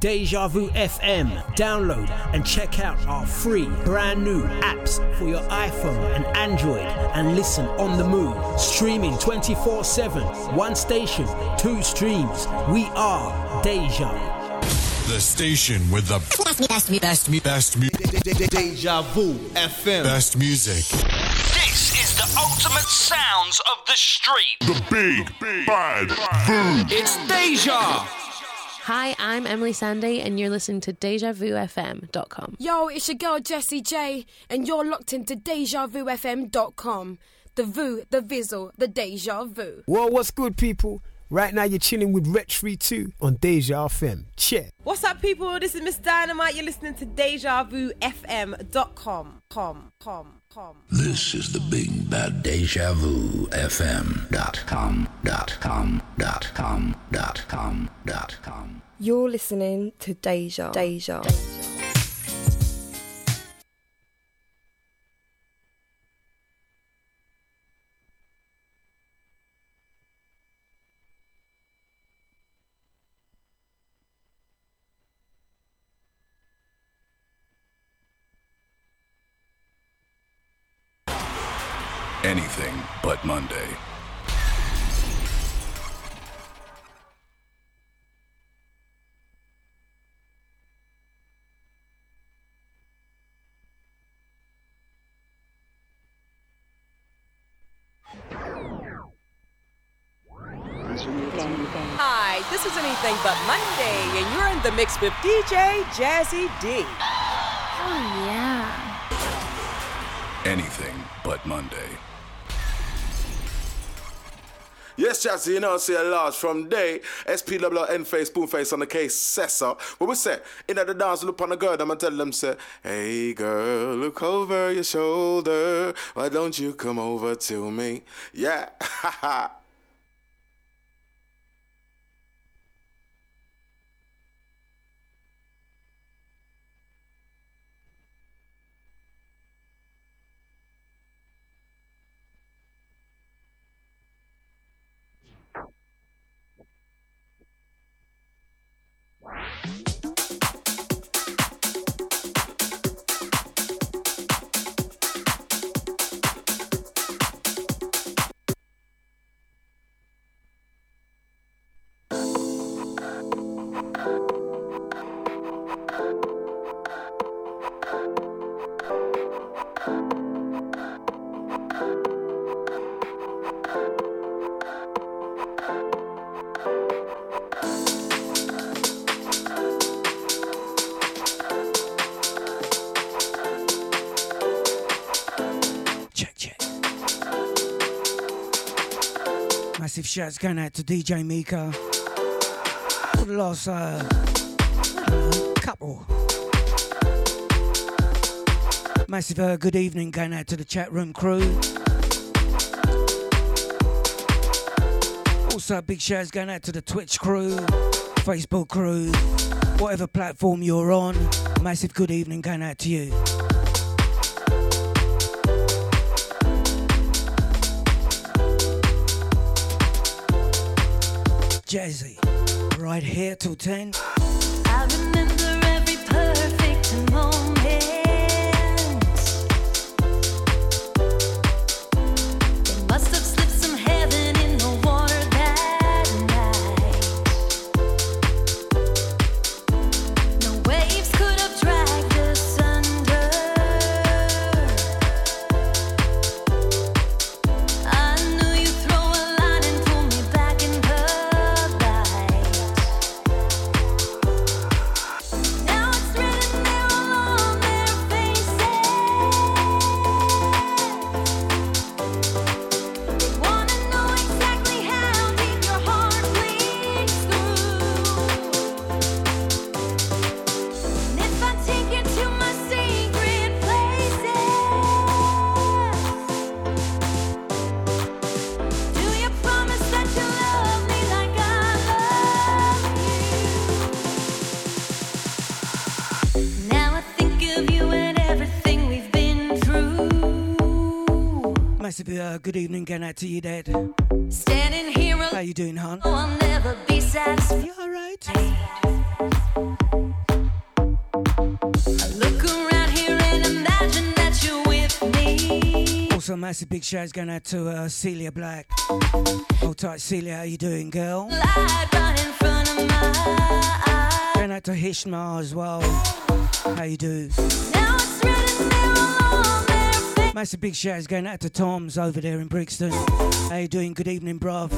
Deja Vu FM. Download and check out our free brand new apps for your iPhone and Android and listen on the move. Streaming 24 7. One station, two streams. We are Deja. The station with the best, best, best, best, best, Deja Vu FM. best music. This is the ultimate sounds of the street. The big, bad boom. It's Deja. Hi, I'm Emeli Sandé, and you're listening to DejaVuFM.com. Yo, it's your girl Jessie J, and you're locked into DejaVuFM.com. The Vu, the Vizzle, the Deja Vu. Well, what's good, people? Right now, you're chilling with Rich Free 2 on Deja FM. Check. What's up, people? This is Ms. Dynamite. You're listening to DejaVuFM.com. Com, com, com. This is the big bad deja vu FM dot com dot com dot com dot com dot com. You're listening to Deja. Deja. Anything but Monday. You're the with DJ Jazzy D. Oh, yeah. Anything but Monday. Yes, Jazzy, you know, see a large from day. SPWN face, spoon face on the case, Cessa. What we say? In at the dance, look on the girl, I'ma tell them, say, Hey girl, look over your shoulder. Why don't you come over to me? Yeah, ha ha. Massive shouts going out to DJ Mika for the last uh, couple. Massive uh, good evening going out to the chat room crew. Also, big shouts going out to the Twitch crew, Facebook crew, whatever platform you're on. Massive good evening going out to you. Jazzy, right here till 10. I remember every perfect moment. good evening going out to you, Dad. Standing here alone, How you doing, hon? Oh, I'll never be satisfied. You all right? Look around here and imagine that you're with me. Also, massive big shout is going out to uh, Celia Black. Hold tight, Celia. How you doing, girl? Light right in front of my Going out to Hishma as well. How you do? Massive big shout is going out to Tom's over there in Brixton. How you doing? Good evening, bruv.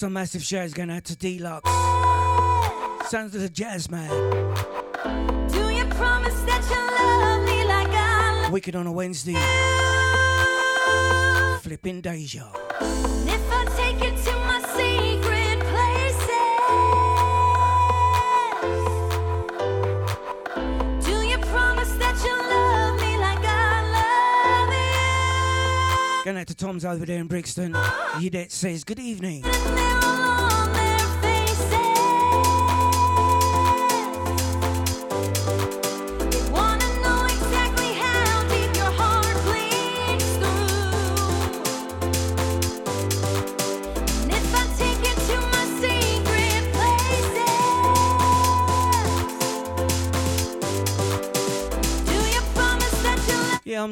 course, massive shout is going out to Deluxe. Sounds of the jazz man. Do you promise that you love me like I love Wicked on a Wednesday. You? Flipping Deja. And if I take it to my secret. Going out to Tom's over there in Brixton. Yudette says, Good evening.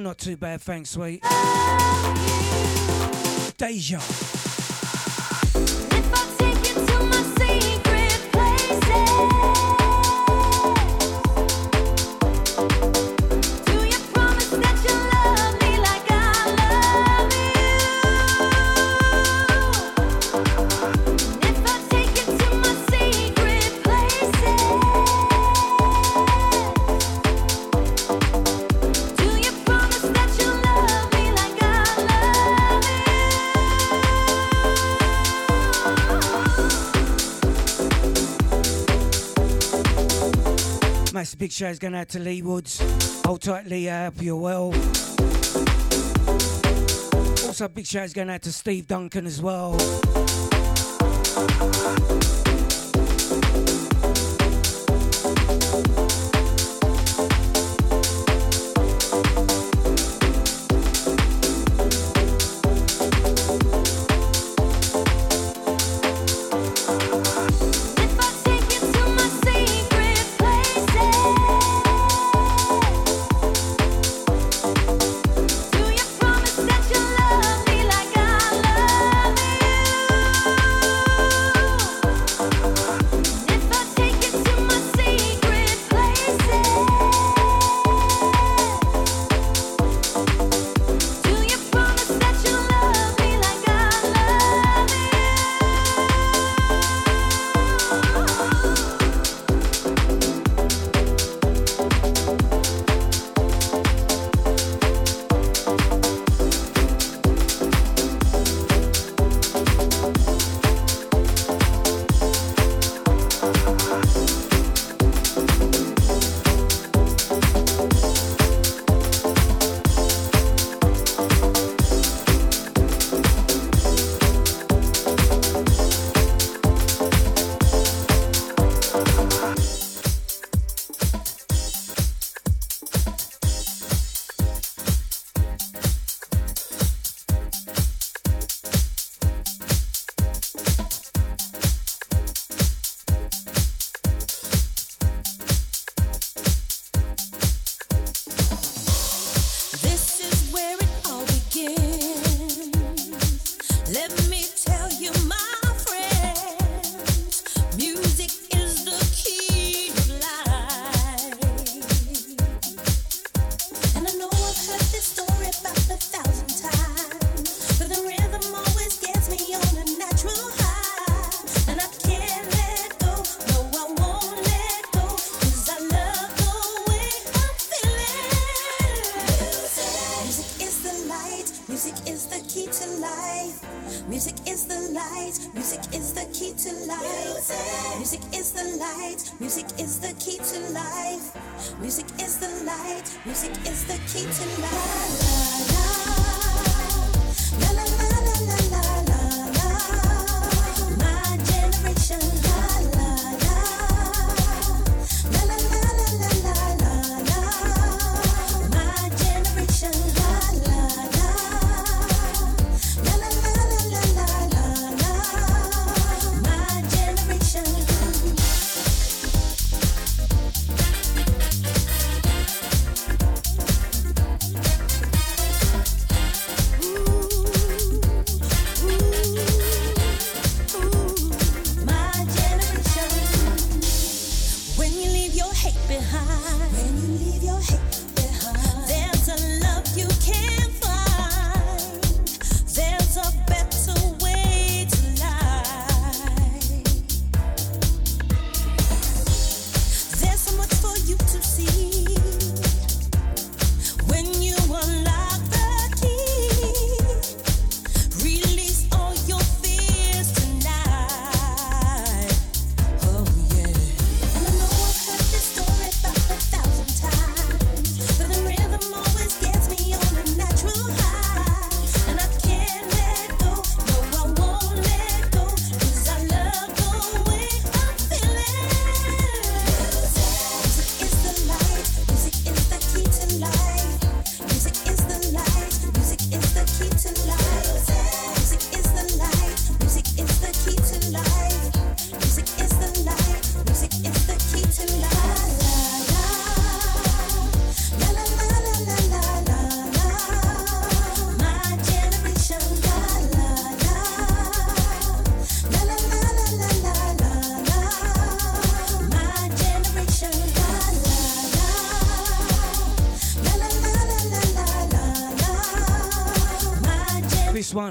not too bad, thanks, sweet. Deja. Massive big shout going out to Lee Woods. Hold tight, Lee. Uh, I hope you're well. Also, big shout going out to Steve Duncan as well.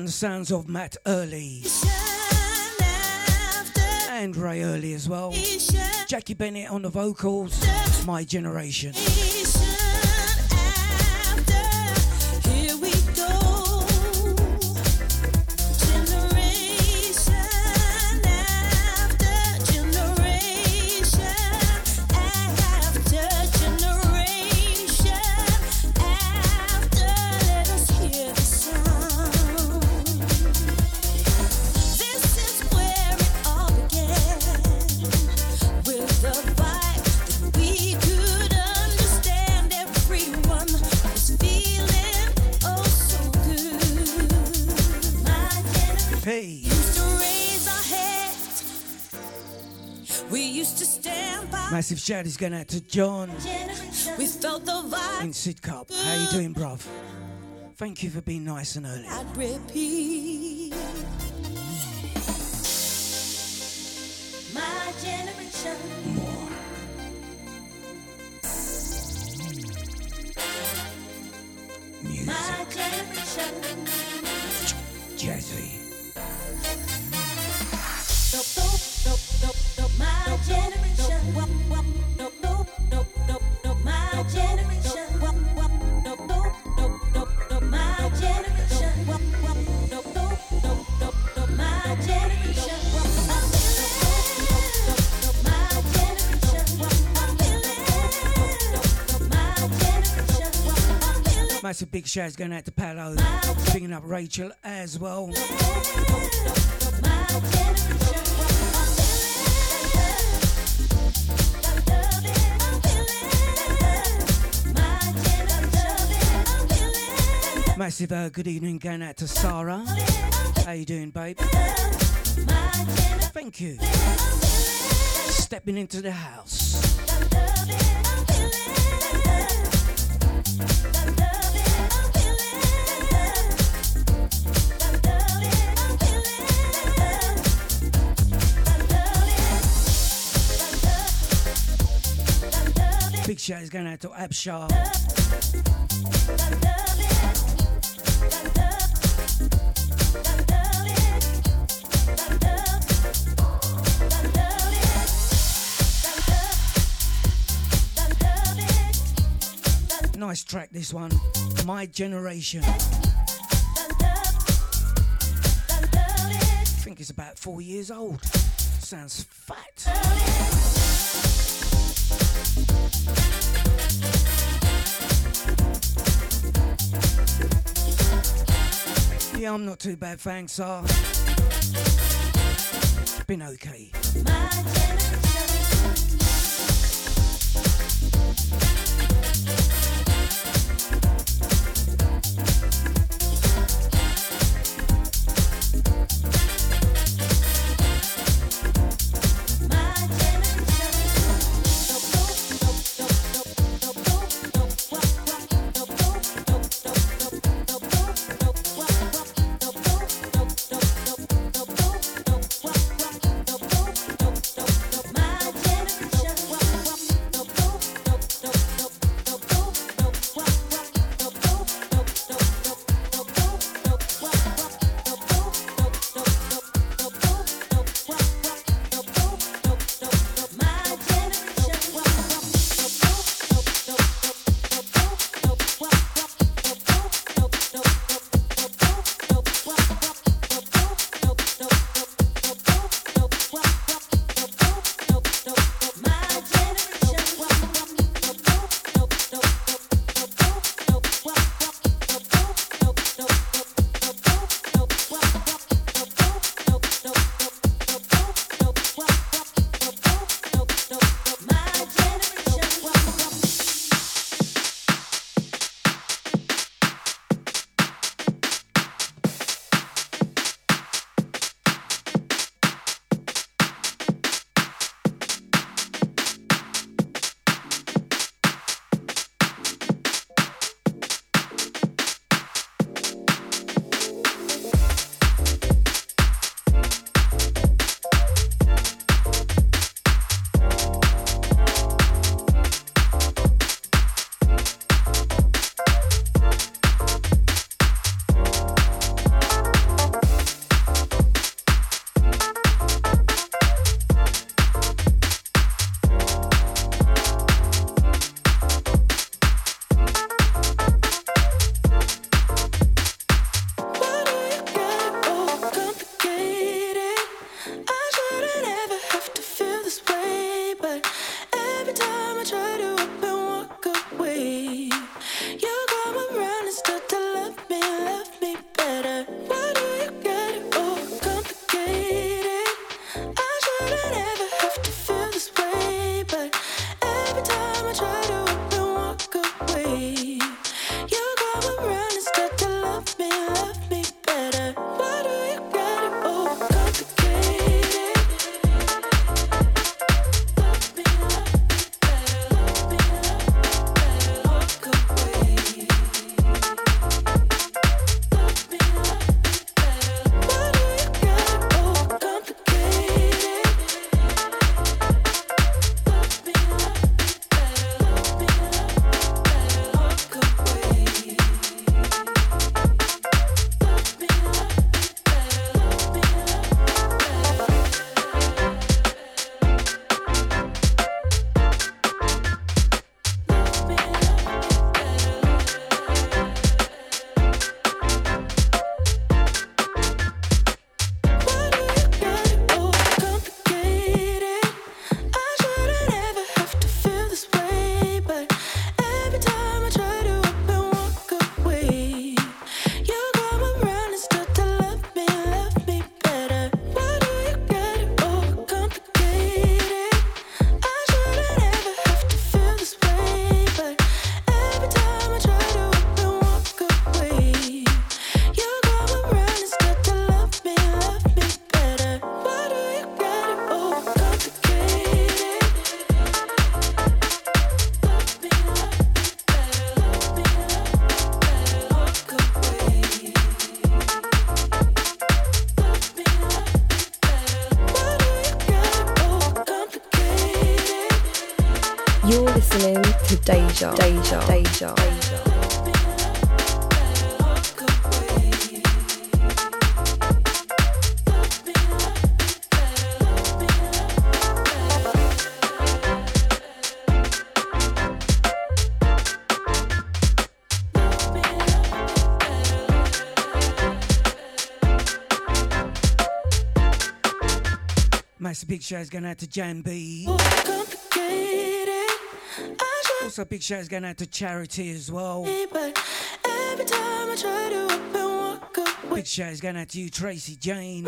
One, the sounds of Matt Early. And Ray Early as well. Jackie Bennett on the vocals. My generation. Shout is going out to John We felt the vibe. in Sidcup. How you doing, bruv? Thank you for being nice and early. Big shouts going out to Palo. Picking up Rachel as well. Massive uh, good evening going out to Sarah. How you doing, babe? Thank you. Stepping into the house. Shout is going out to Abshar. Nice track, this one. My Generation. I think it's about four years old. Sounds fat. Yeah, I'm not too bad, thanks. Uh, been okay. Big shows going out to Jan B. Also, big shows going out to charity as well. Big shows going out to you, Tracy Jane.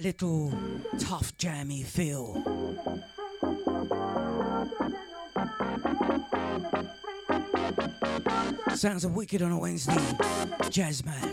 Little tough jammy feel. Sounds of wicked on a Wednesday, jazz man.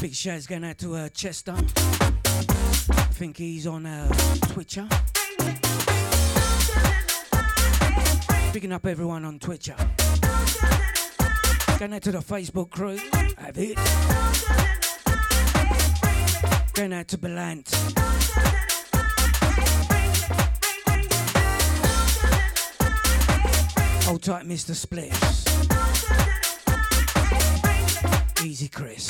Big shouts going out to uh, Chester. I think he's on uh, Twitcher. Picking up everyone on Twitcher. Going out to the Facebook crew. Have it. Going out to Belant. Hold tight, Mr. Spliffs. Easy, Chris.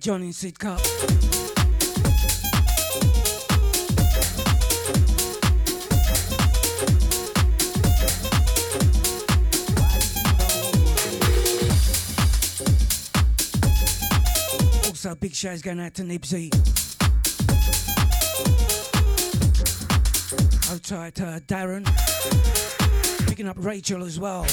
Johnny Sidcup. Also, big shows going out to Nibsy. Hold tight, uh, Darren. Picking up Rachel as well.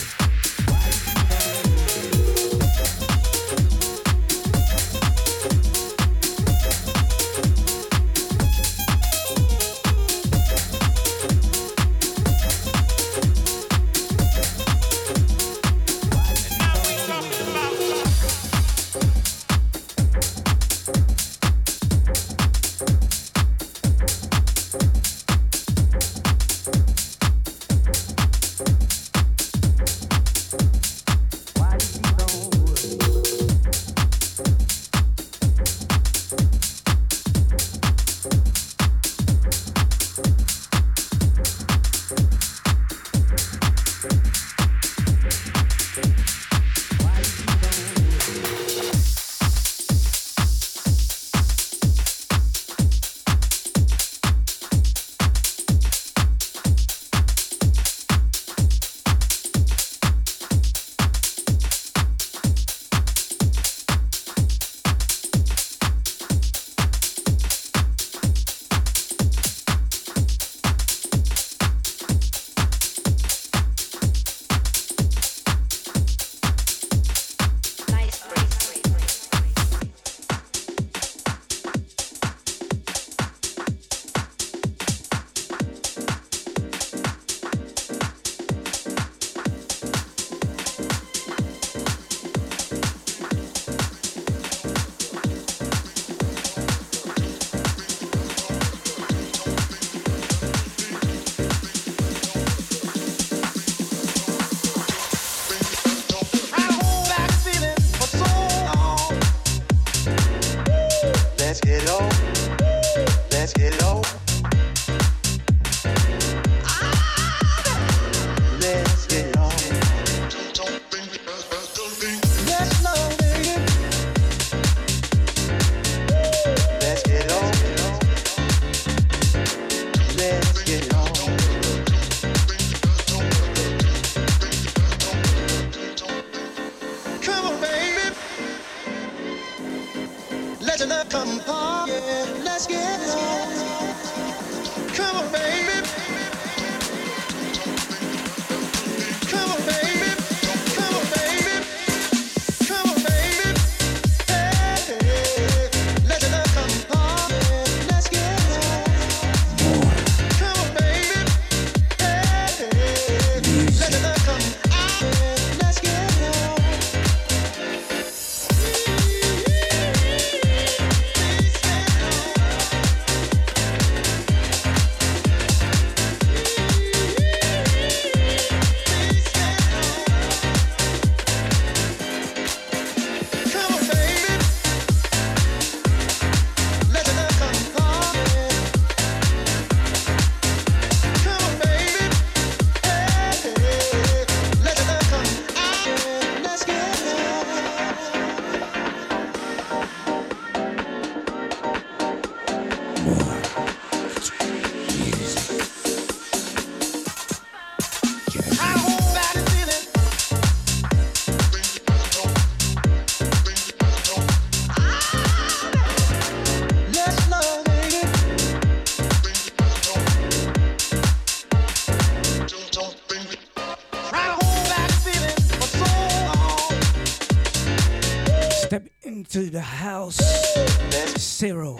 Cyril.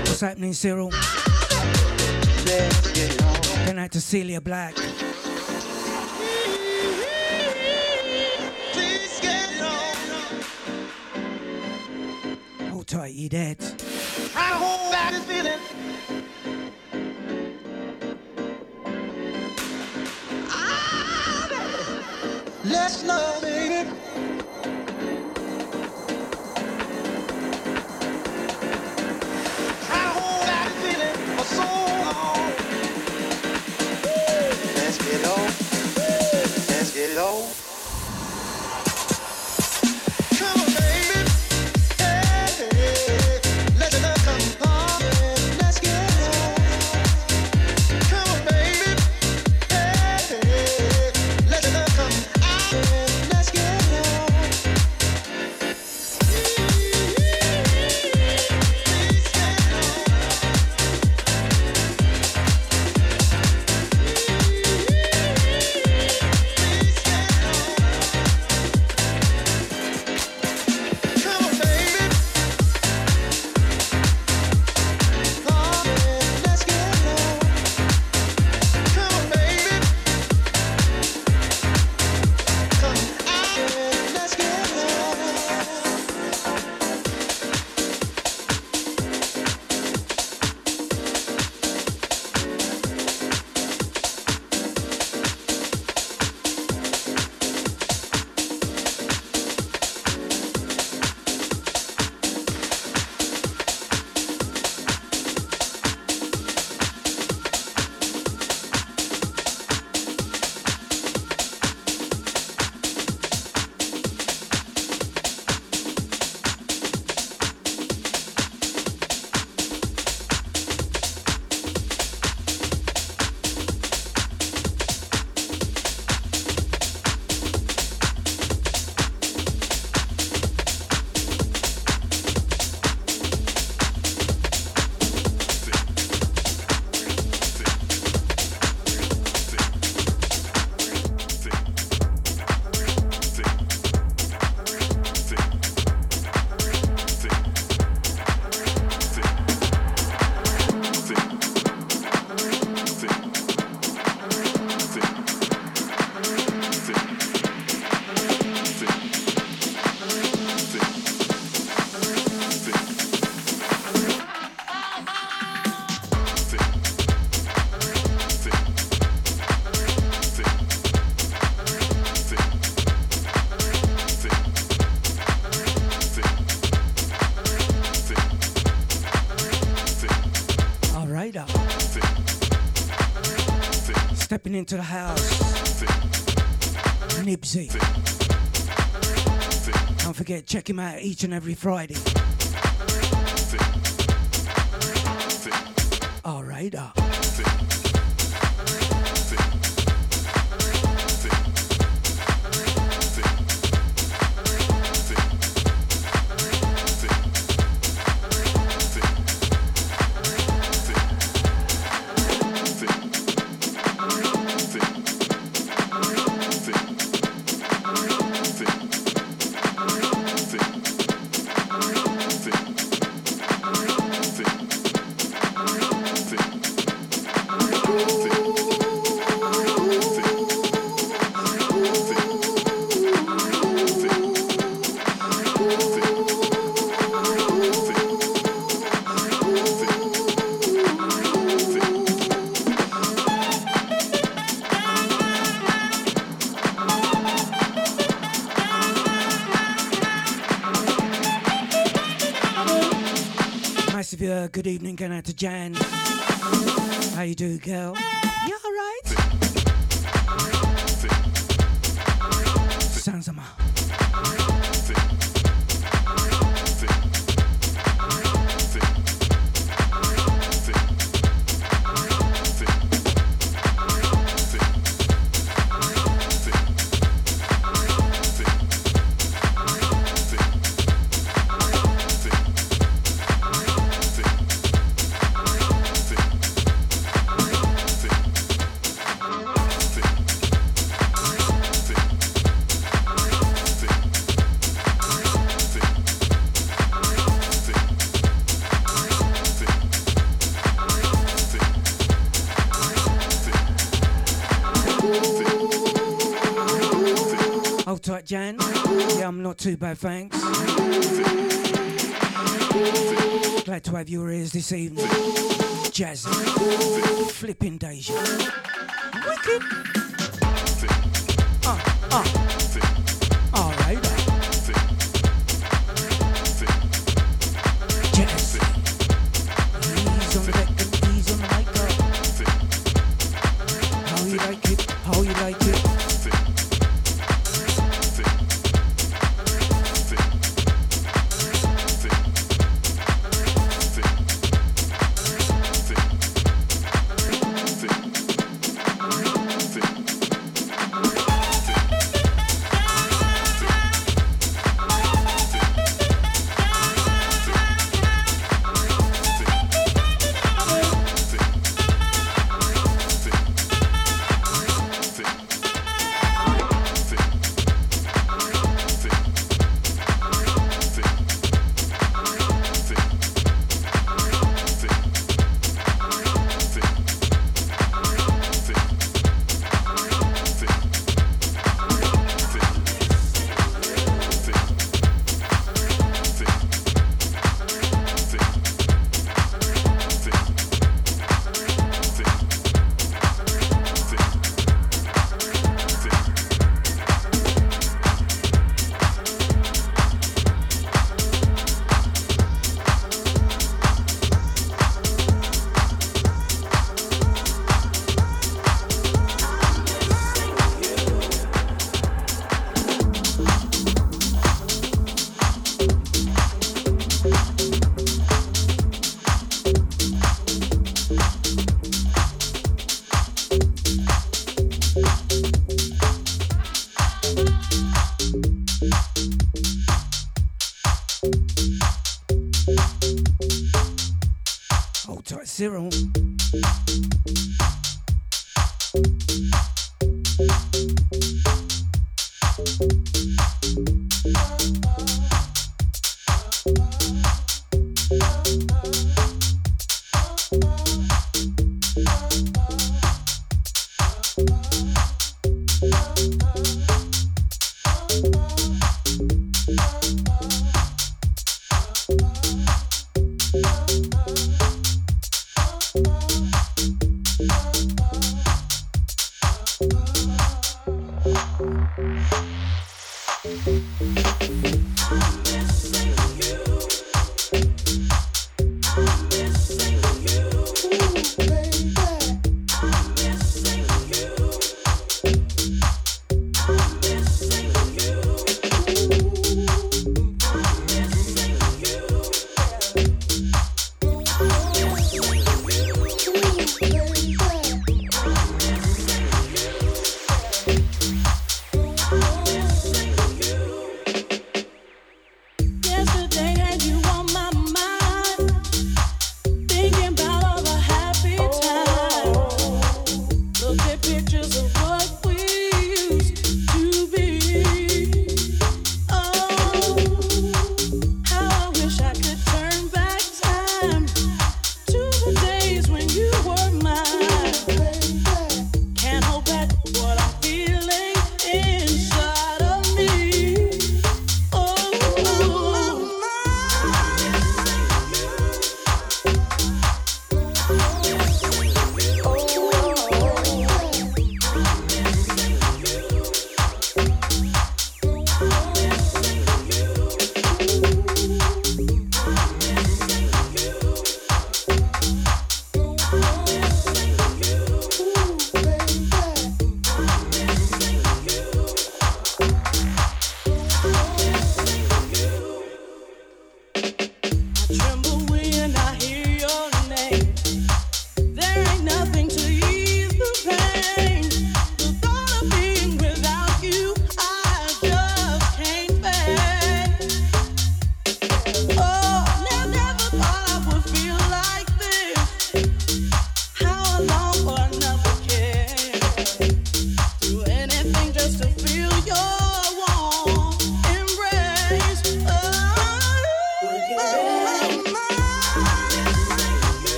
What's happening, Cyril? Good night to Celia Black. Hold tight, you dead. Into the house. Nipsey. Don't forget, check him out each and every Friday. evening going out to Jan. How you do, girl? Yeah. I'm bad, thanks. Glad to have your ears this evening. Jazz. Flipping Deja. Wicked. Uh, uh.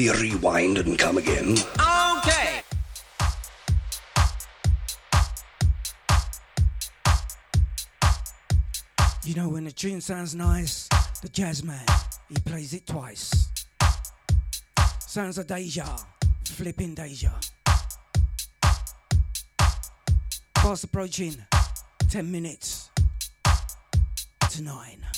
be rewind and come again? Okay. You know, when the tune sounds nice, the jazz man, he plays it twice. Sounds a deja, flipping deja. Fast approaching, 10 minutes to 9.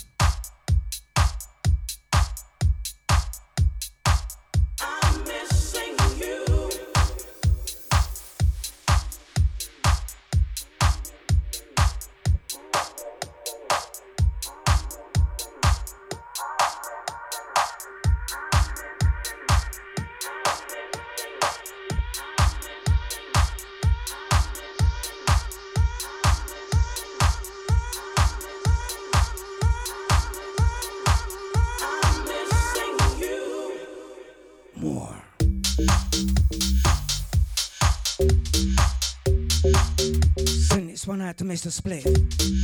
Mr. Split.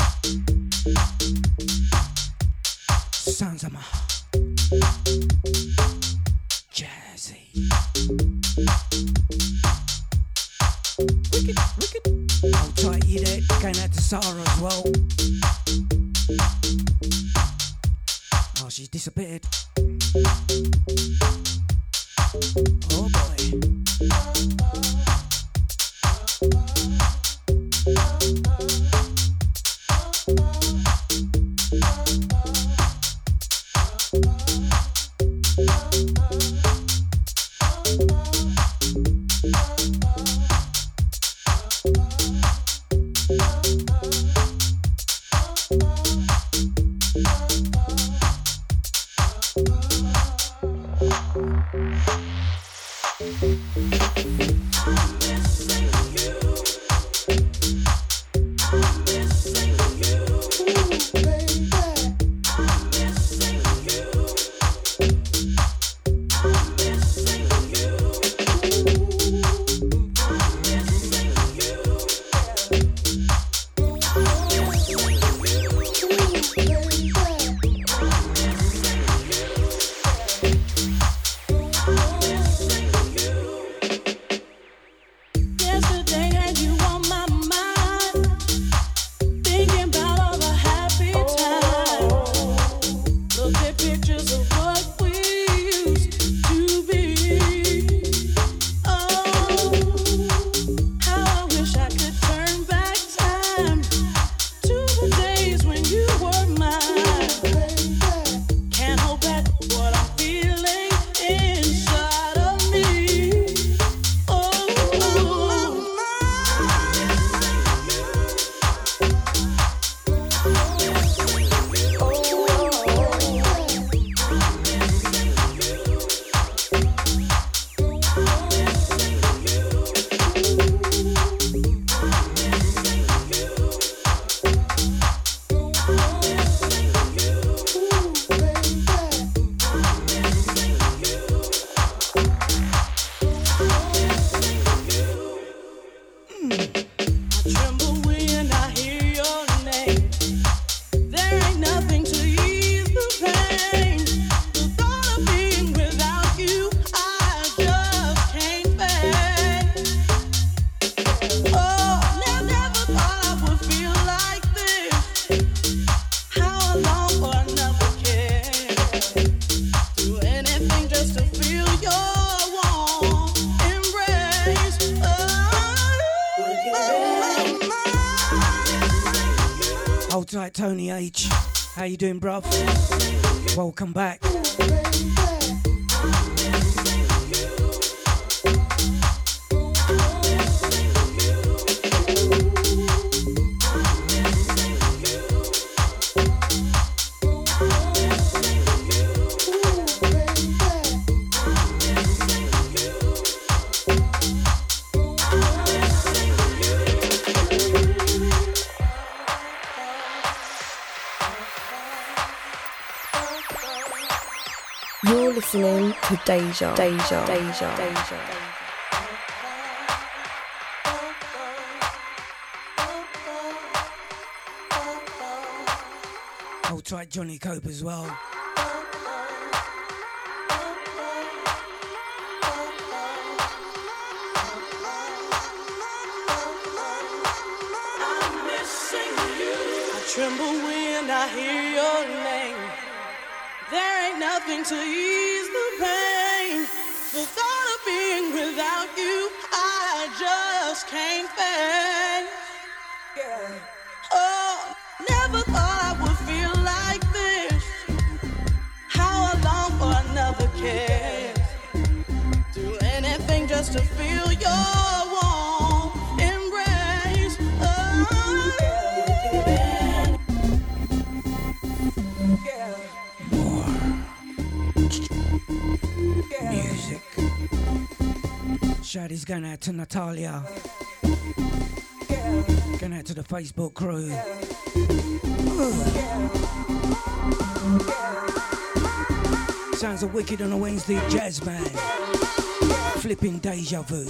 you doing, bruv? Welcome back. deja, deja, deja, deja. Hold tight, Johnny Cope as well. tremble when I hear your name. There ain't nothing to you. Shouty's going out to Natalia. Going out to the Facebook crew. Sounds of wicked on a Wednesday jazz man. Flipping deja vu.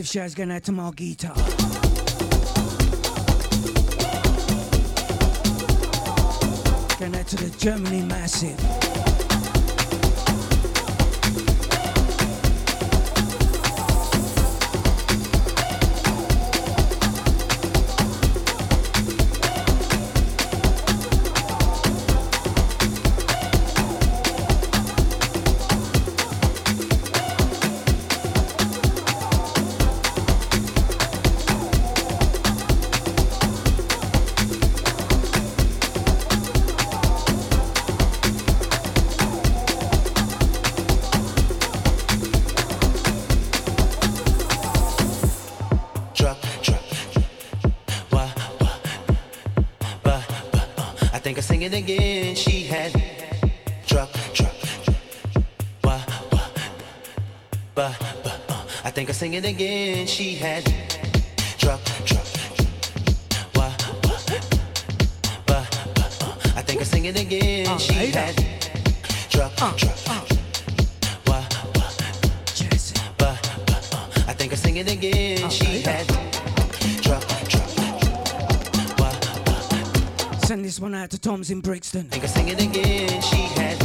Massive shouts going out to Margita. Going out to the Germany Massive. Sing it again. She had drop, drop, wah, wah, ba, uh. I think I sing it again. She had drop, drop, wah, wah, uh. I think I sing it again. She had drop, drop. Send this one out to Tom's in Brixton. I think I sing it again. She had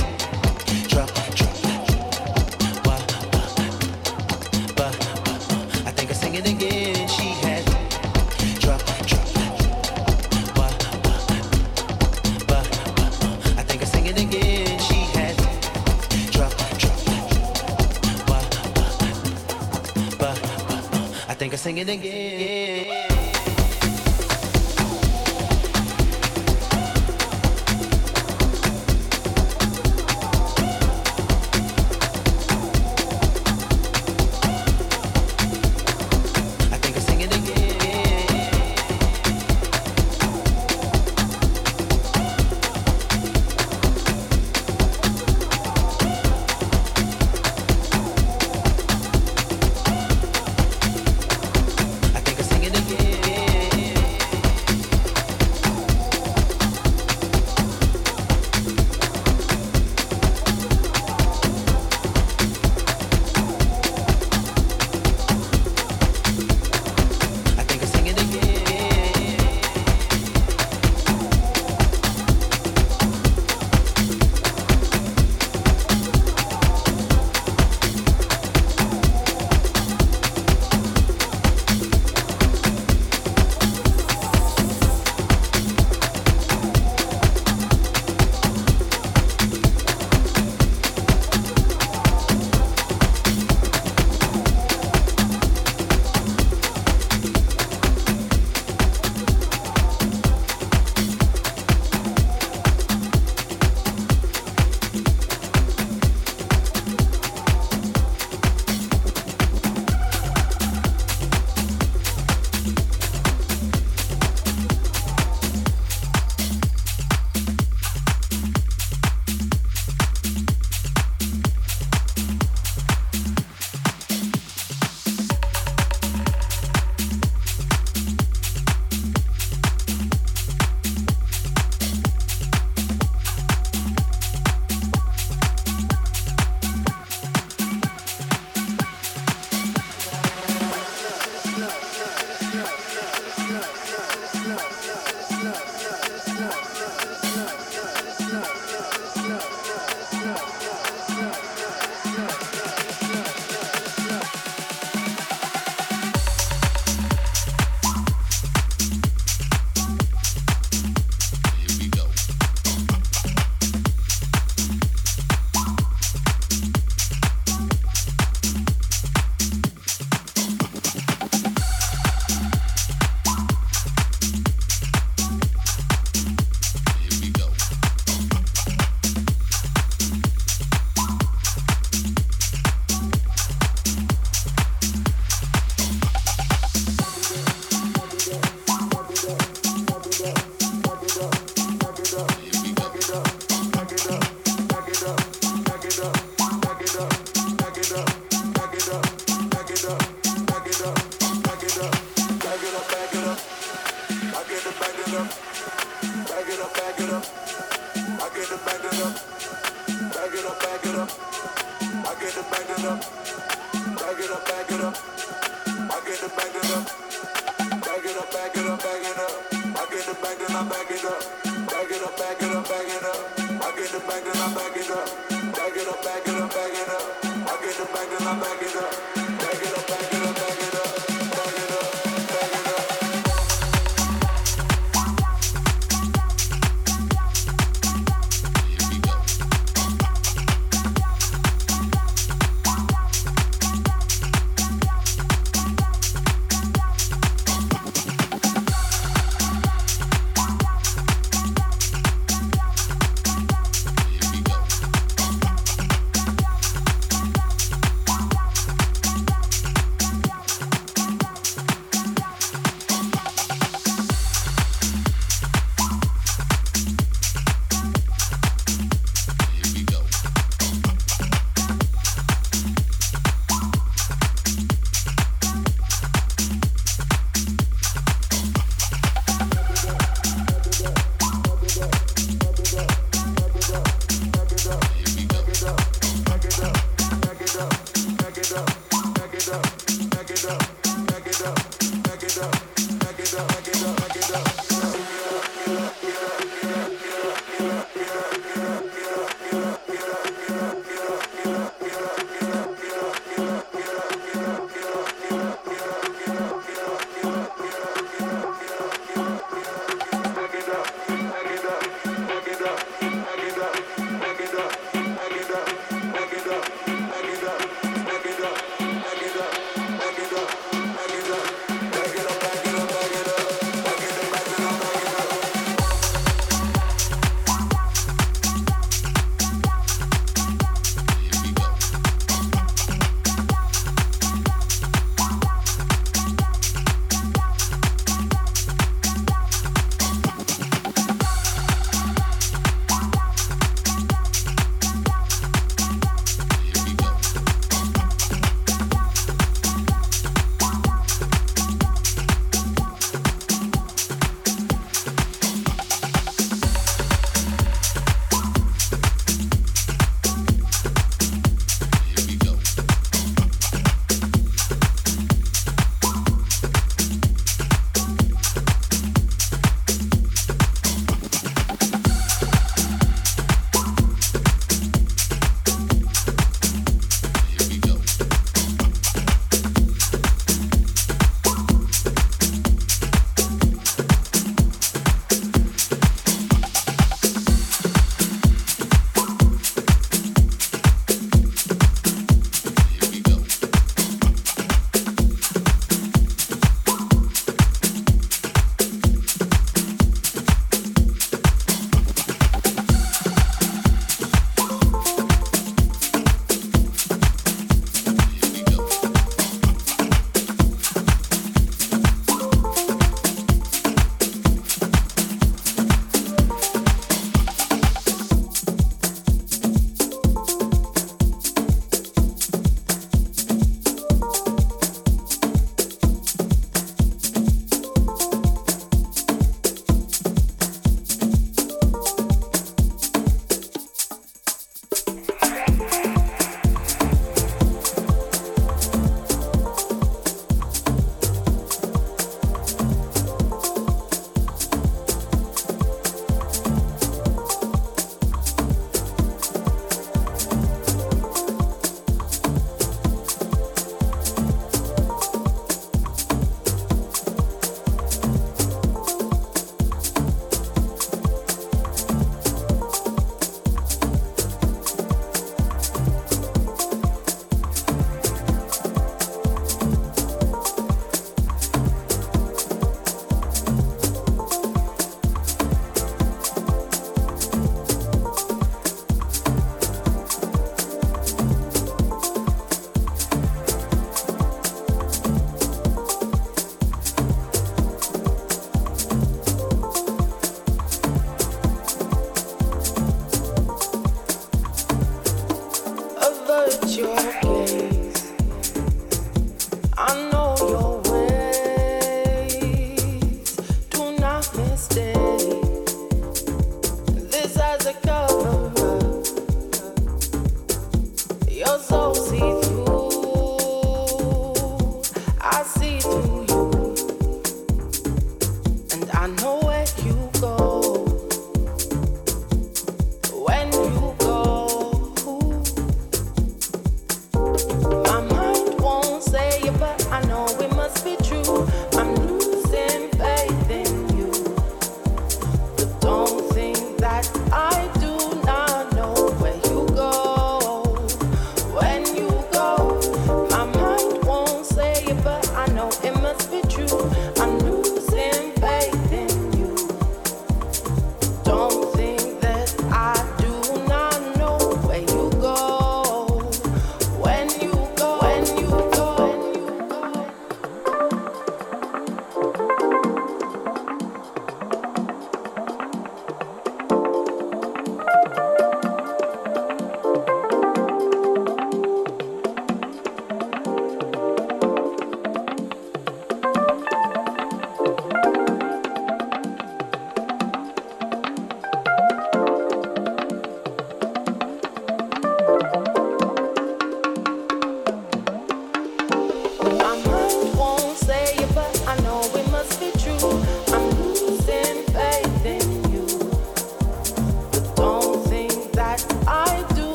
think I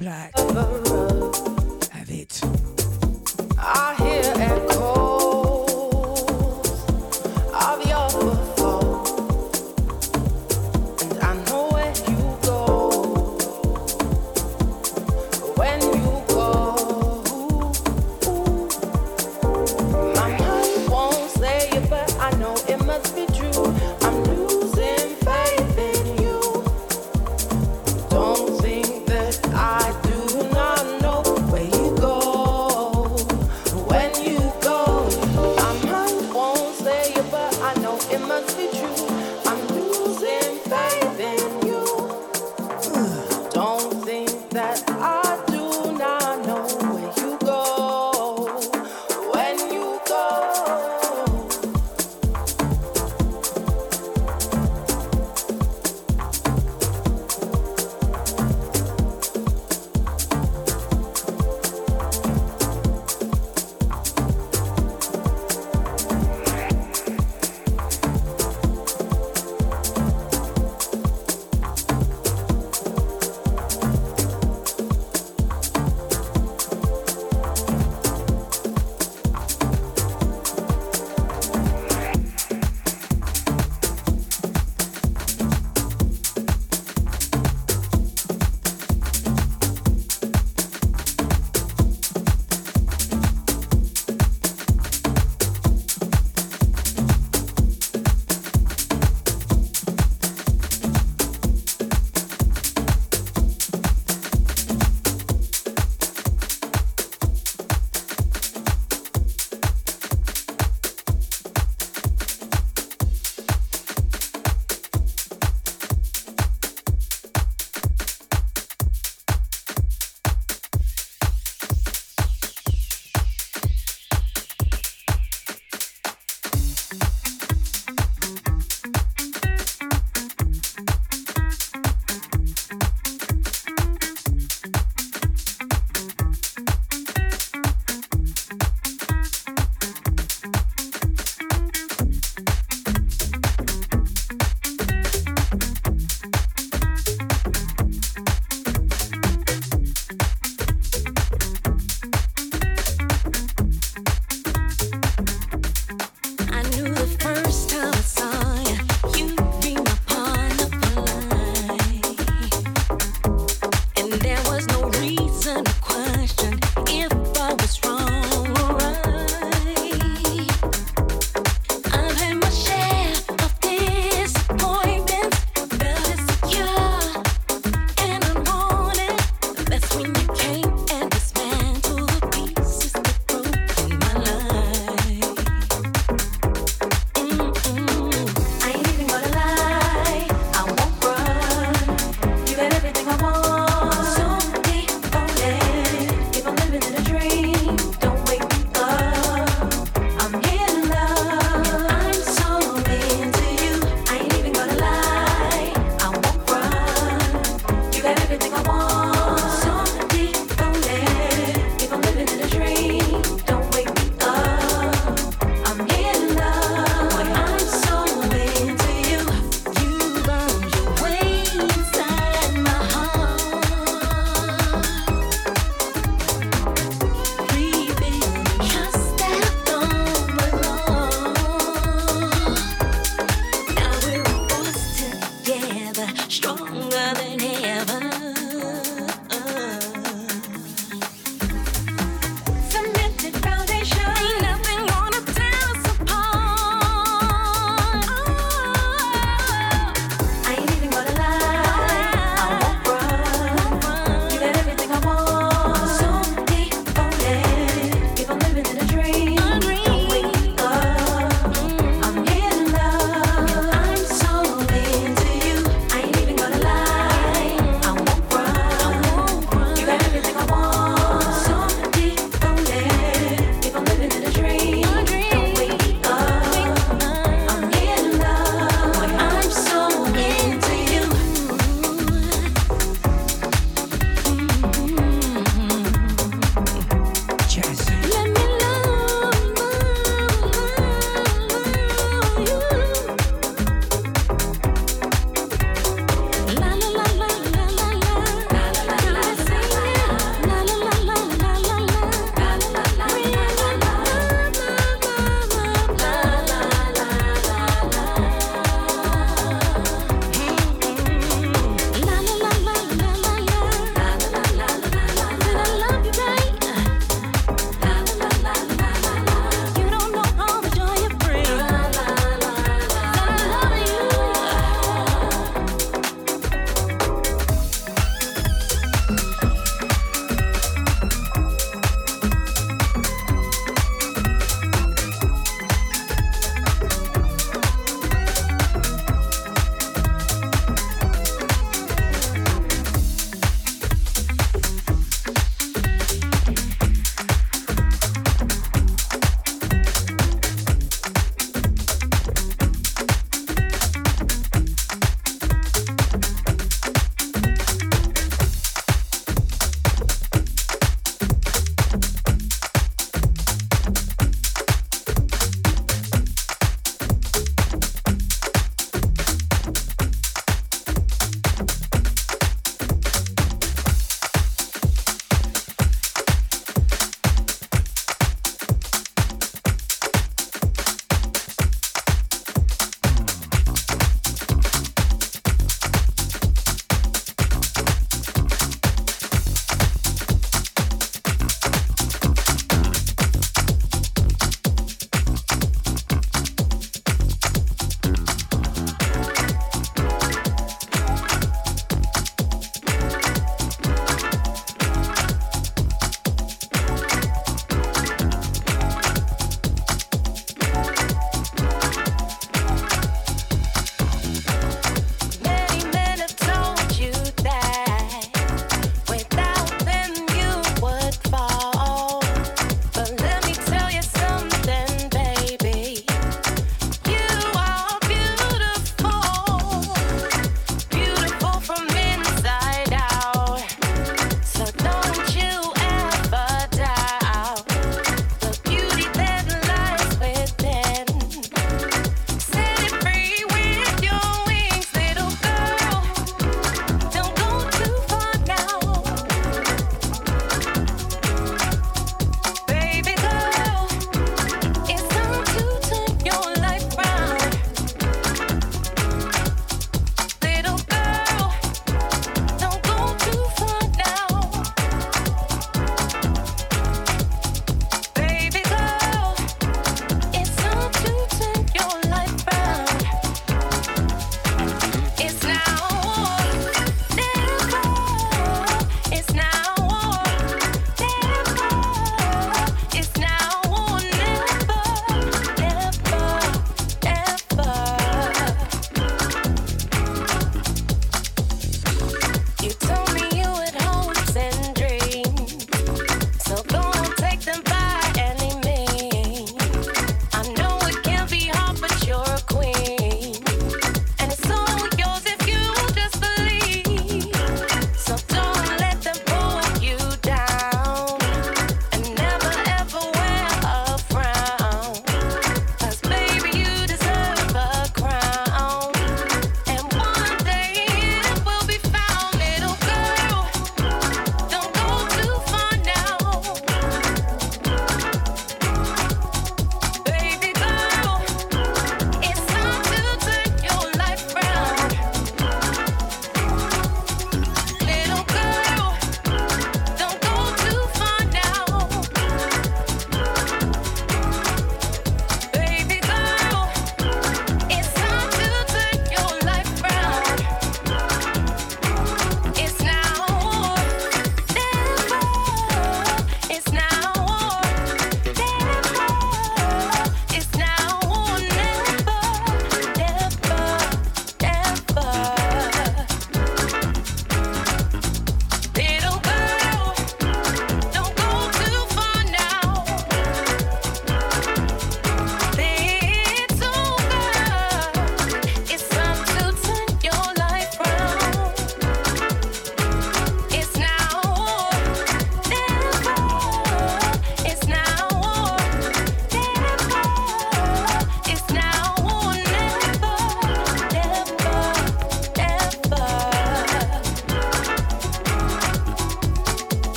Black.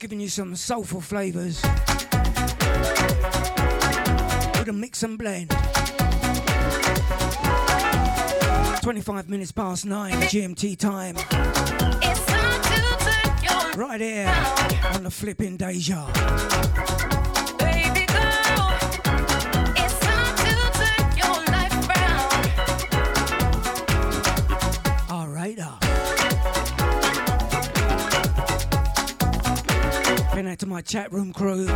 Giving you some soulful flavours with a mix and blend. 25 minutes past 9 GMT time. Right here on the flipping Deja. My chat room crew.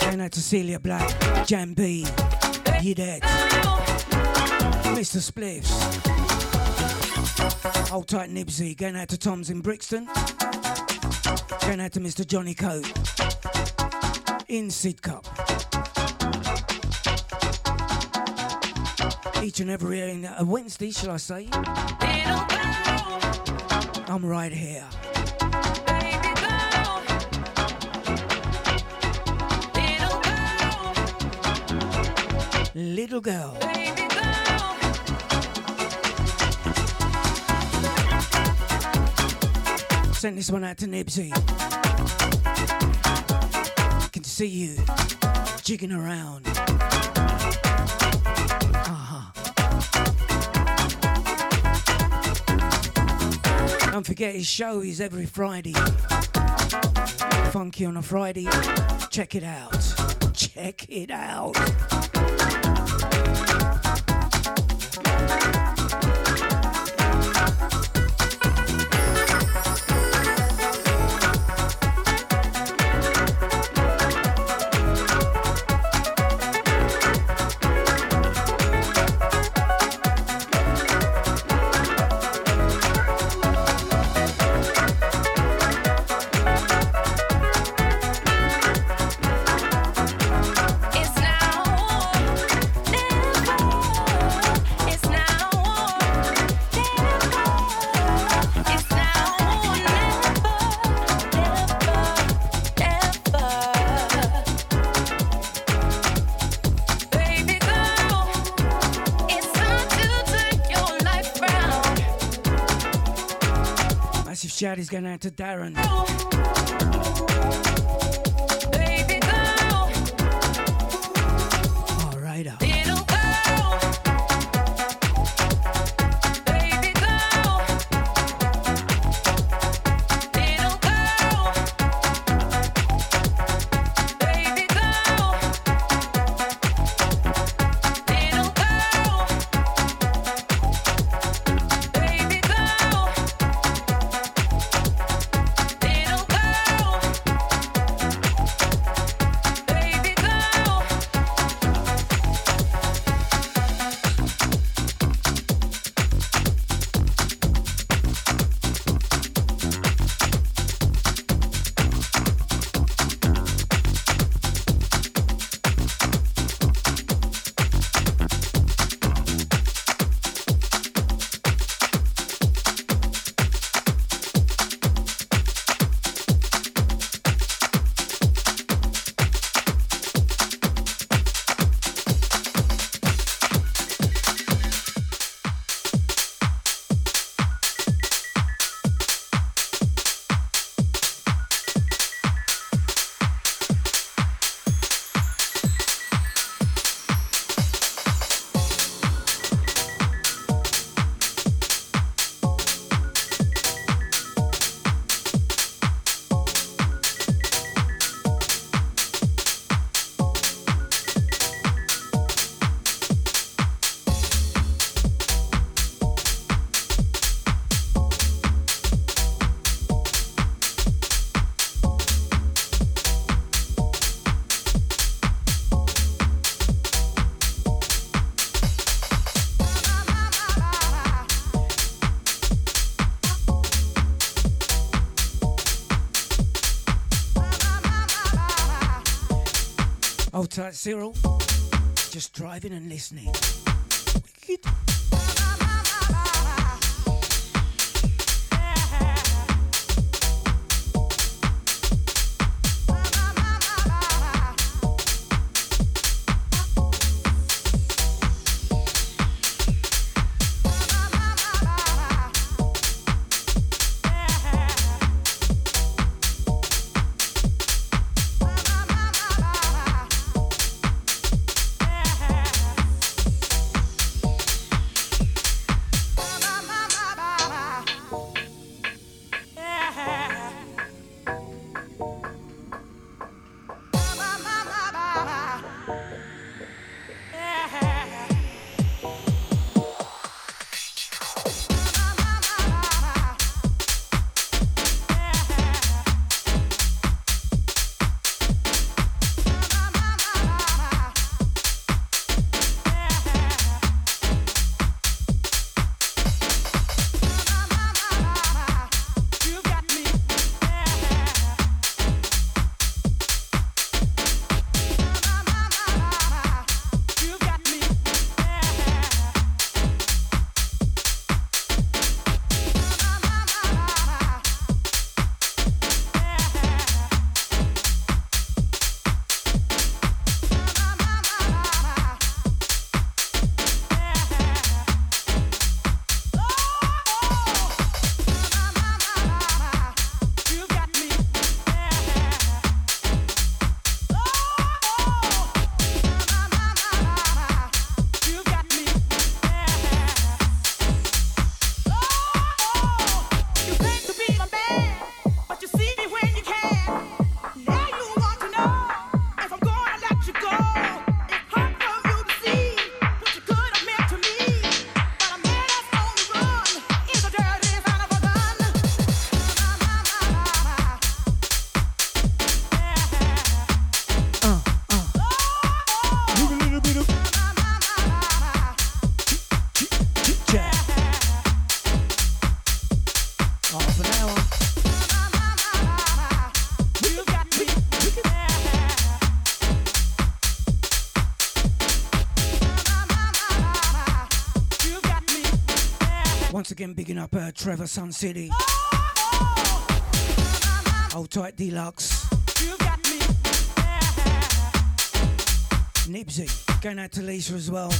Going out to Celia Black, Jan B, Yidet, Mr. Spliffs. Hold tight Nibsy. Going out to Tom's in Brixton. Going out to Mr. Johnny Coat in Sidcup. Each and every uh, Wednesday, shall I say? I'm right here. Little girl. Send this one out to Nibsy. Can see you jigging around. Uh-huh. Don't forget his show is every Friday. Funky on a Friday. Check it out. Check it out. Shout is going out to Darren. Cyril. Just driving and listening. Bigging up uh, Trevor Sun City. Old tight deluxe. Nibsy, going out to Lisa as well.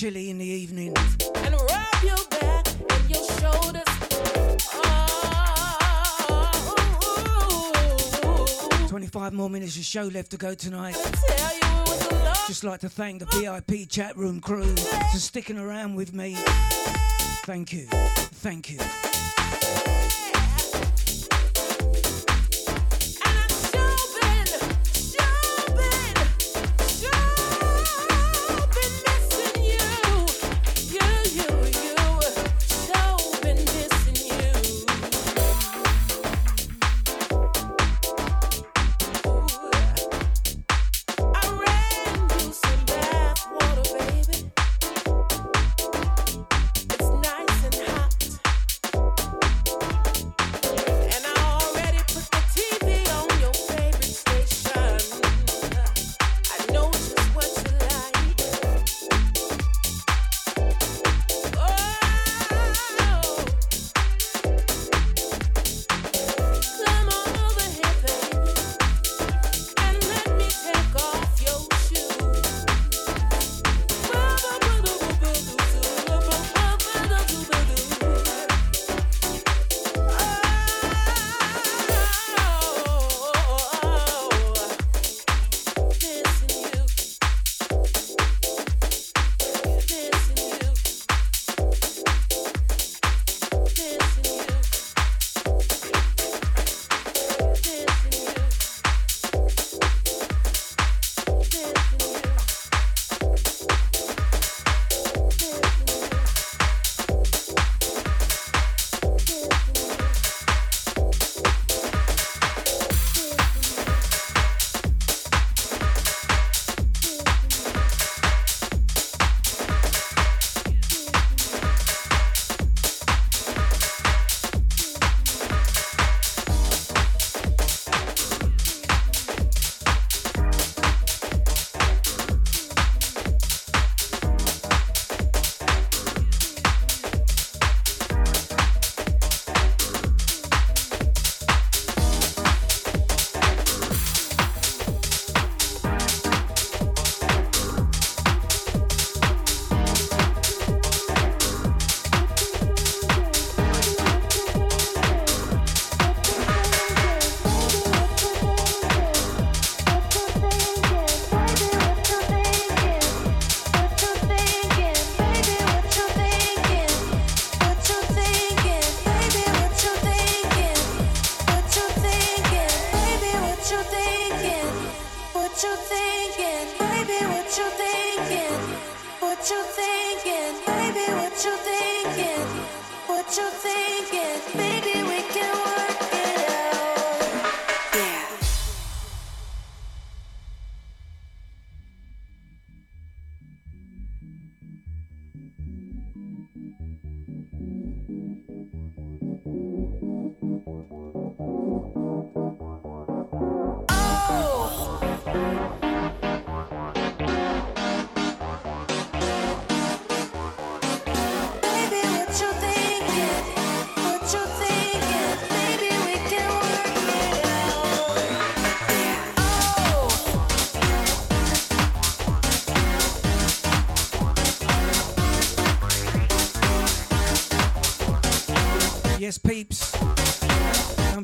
Chilly in the evening. and rub your back and your shoulders. 25 more minutes of show left to go tonight. Just like to thank the VIP chat room crew for sticking around with me. Thank you. Thank you.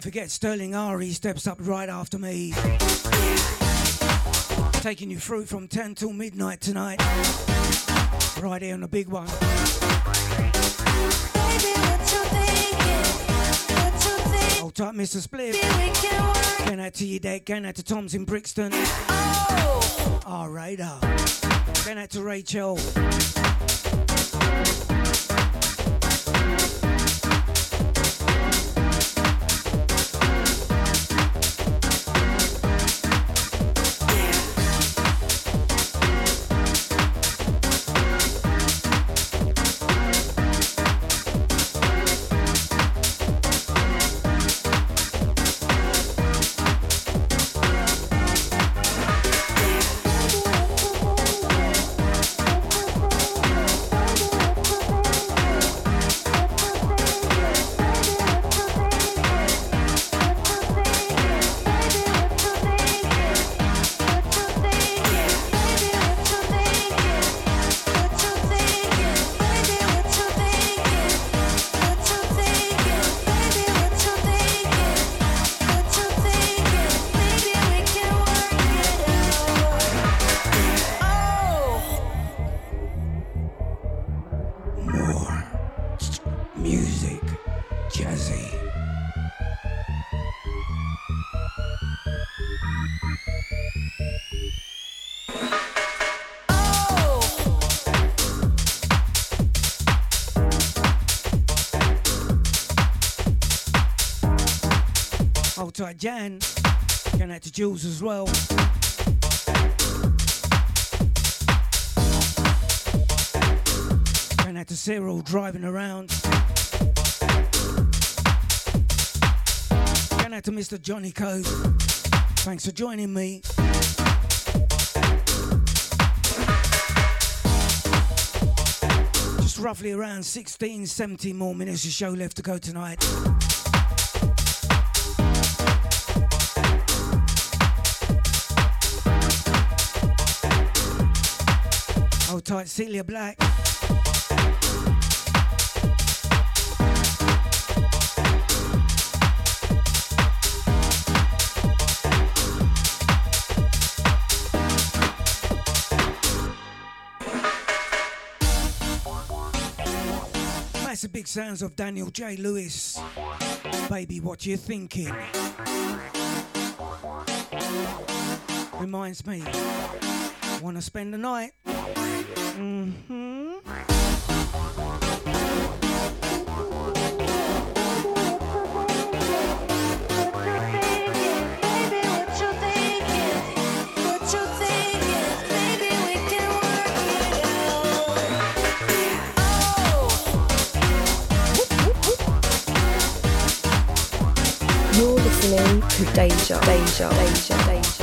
Forget Sterling Ari steps up right after me. Taking you through from 10 till midnight tonight. Right here on the big one. Hold tight, Mr. Spliff. Going out to you, Dad. Going out to Tom's in Brixton. Oh, radar. Going out to Rachel. Jan. Going out to Jules as well. Going out to Cyril driving around. Going out to Mr. Johnny Code. Thanks for joining me. Just roughly around 16, 17 more minutes of show left to go tonight. Tight, Celia Black. Massive big sounds of Daniel J. Lewis. Baby, what you thinking? Reminds me. Wanna spend the night? Mm-hmm. Deja, Deja, Deja, Deja.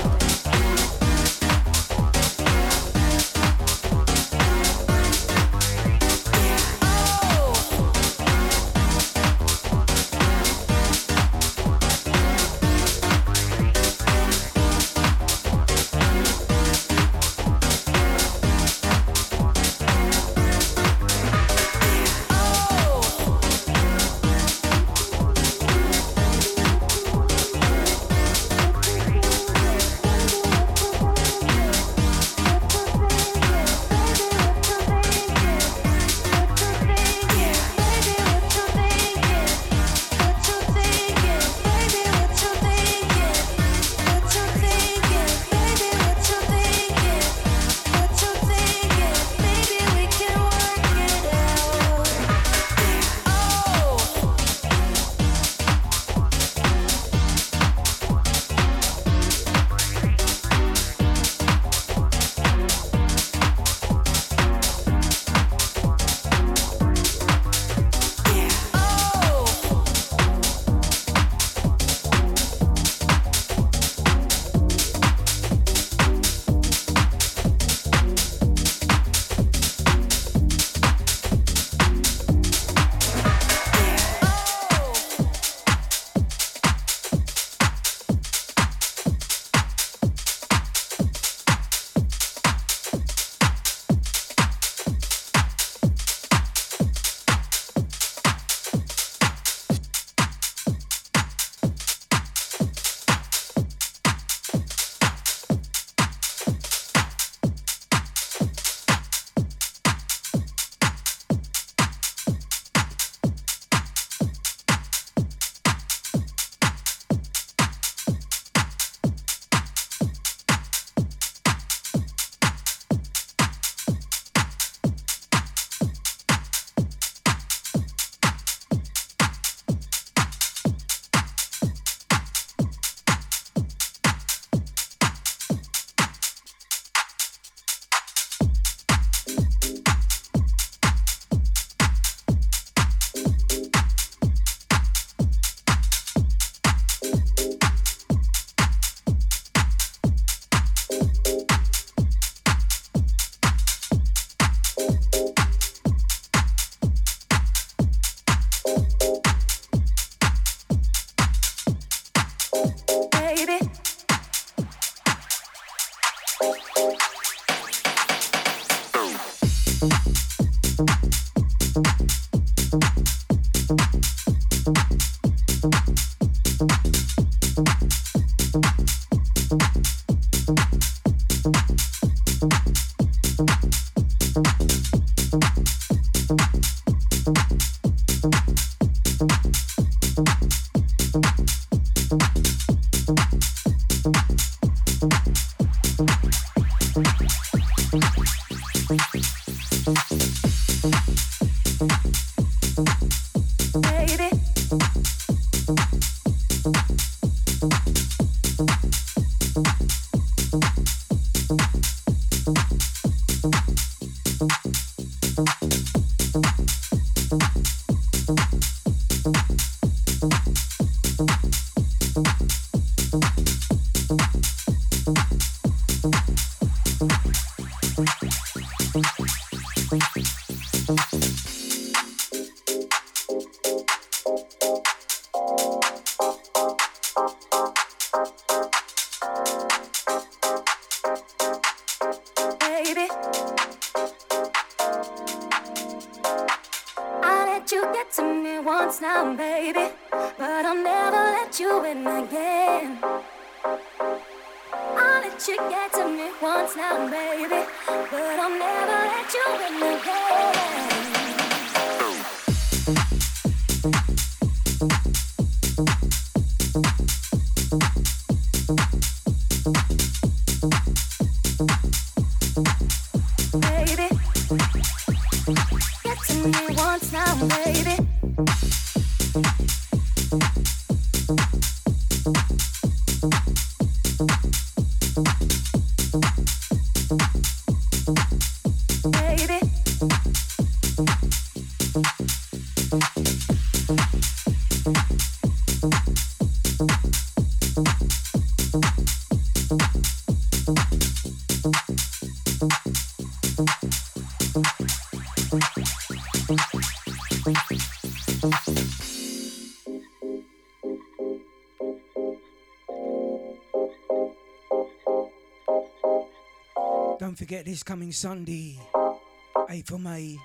This coming Sunday, 8th of May,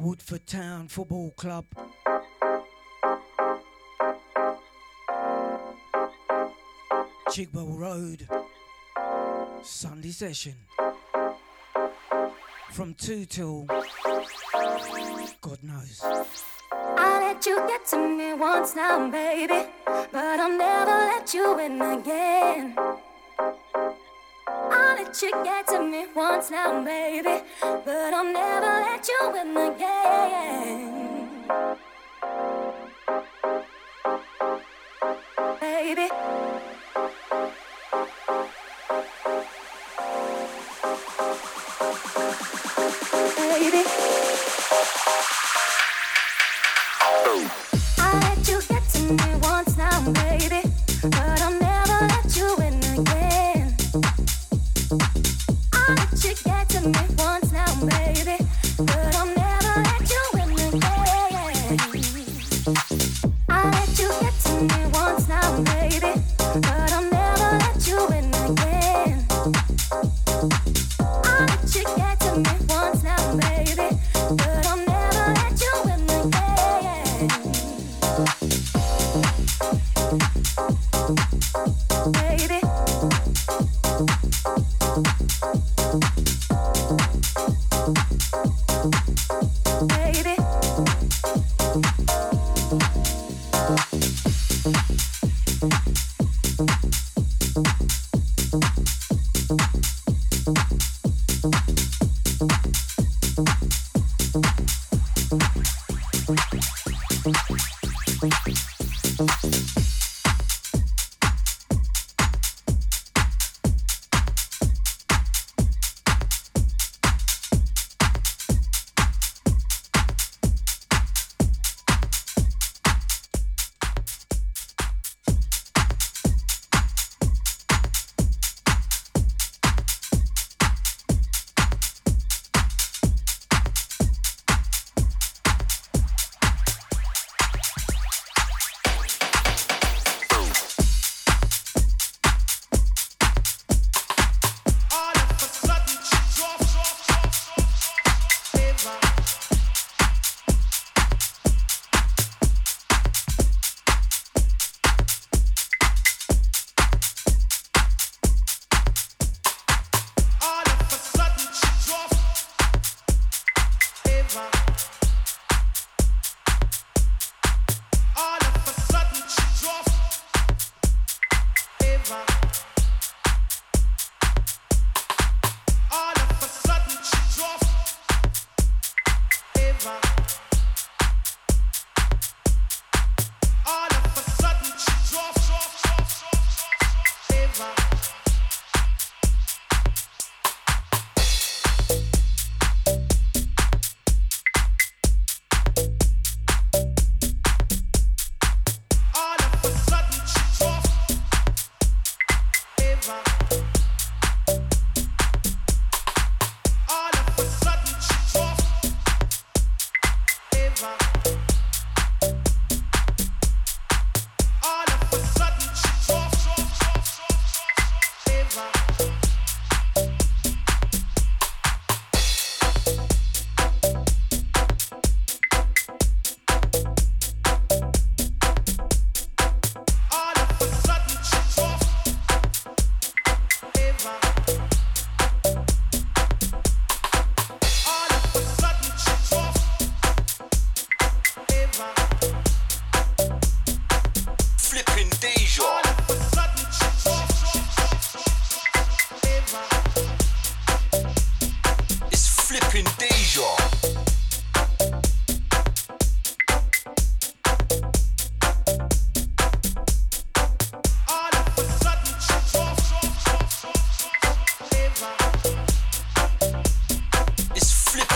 Woodford Town Football Club. Chigwell Road, Sunday session. From 2 till God knows. I'll let you get to me once now, baby, but I'll never let you win again. You get to me once now, baby, but I'll never let you win again. Baby. Baby. I'll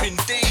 indeed.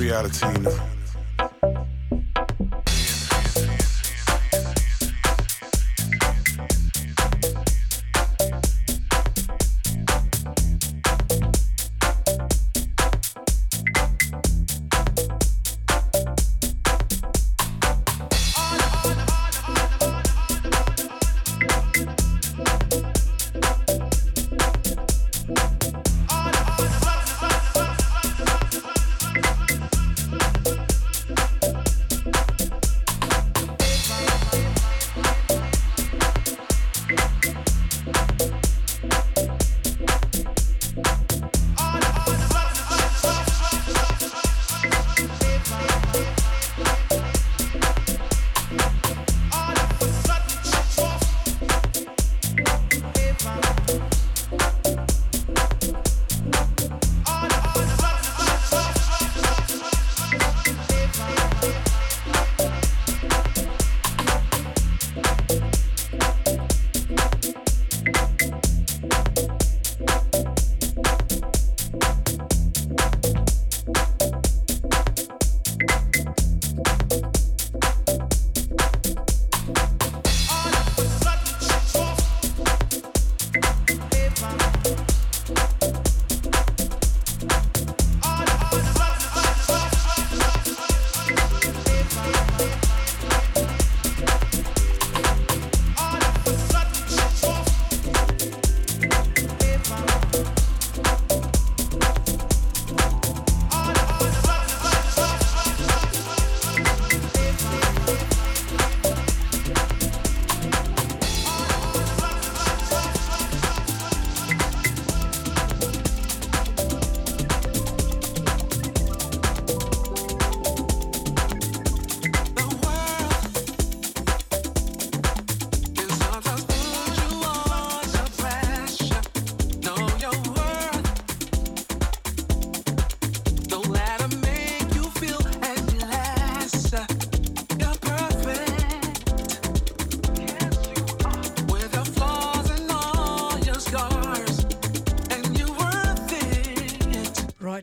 Reality, you know.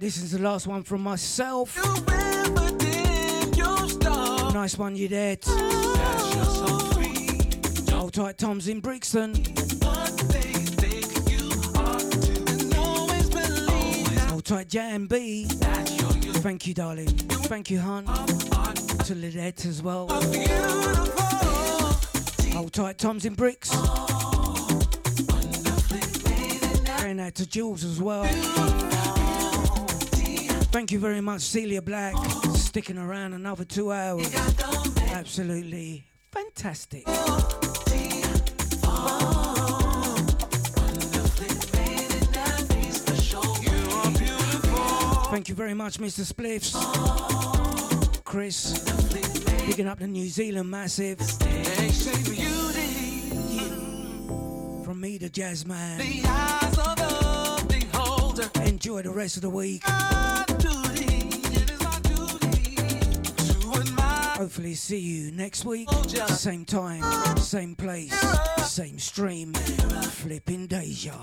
This is the last one from myself. Nice one, you dead. Hold tight, Tom's in Brixton. Hold tight, Jan B. Thank you, darling. Thank you, hon. To Lidette as well. Hold tight, Tom's in Bricks. Going out to Jules as well. Thank you very much, Celia Black, sticking around another two hours. Absolutely fantastic. Thank you very much, Mr. Spliffs. Chris, picking up the New Zealand massive. From me, the jazz man. Enjoy the rest of the week. Hopefully, see you next week. Same time, same place, same stream. Flipping deja.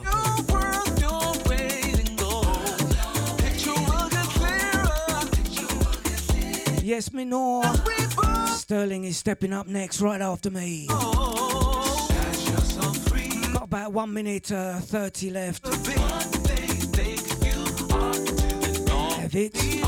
Yes, Minor. Sterling is stepping up next, right after me. Got about one minute uh, 30 left. Have it.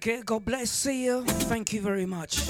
God bless. You. Thank you very much.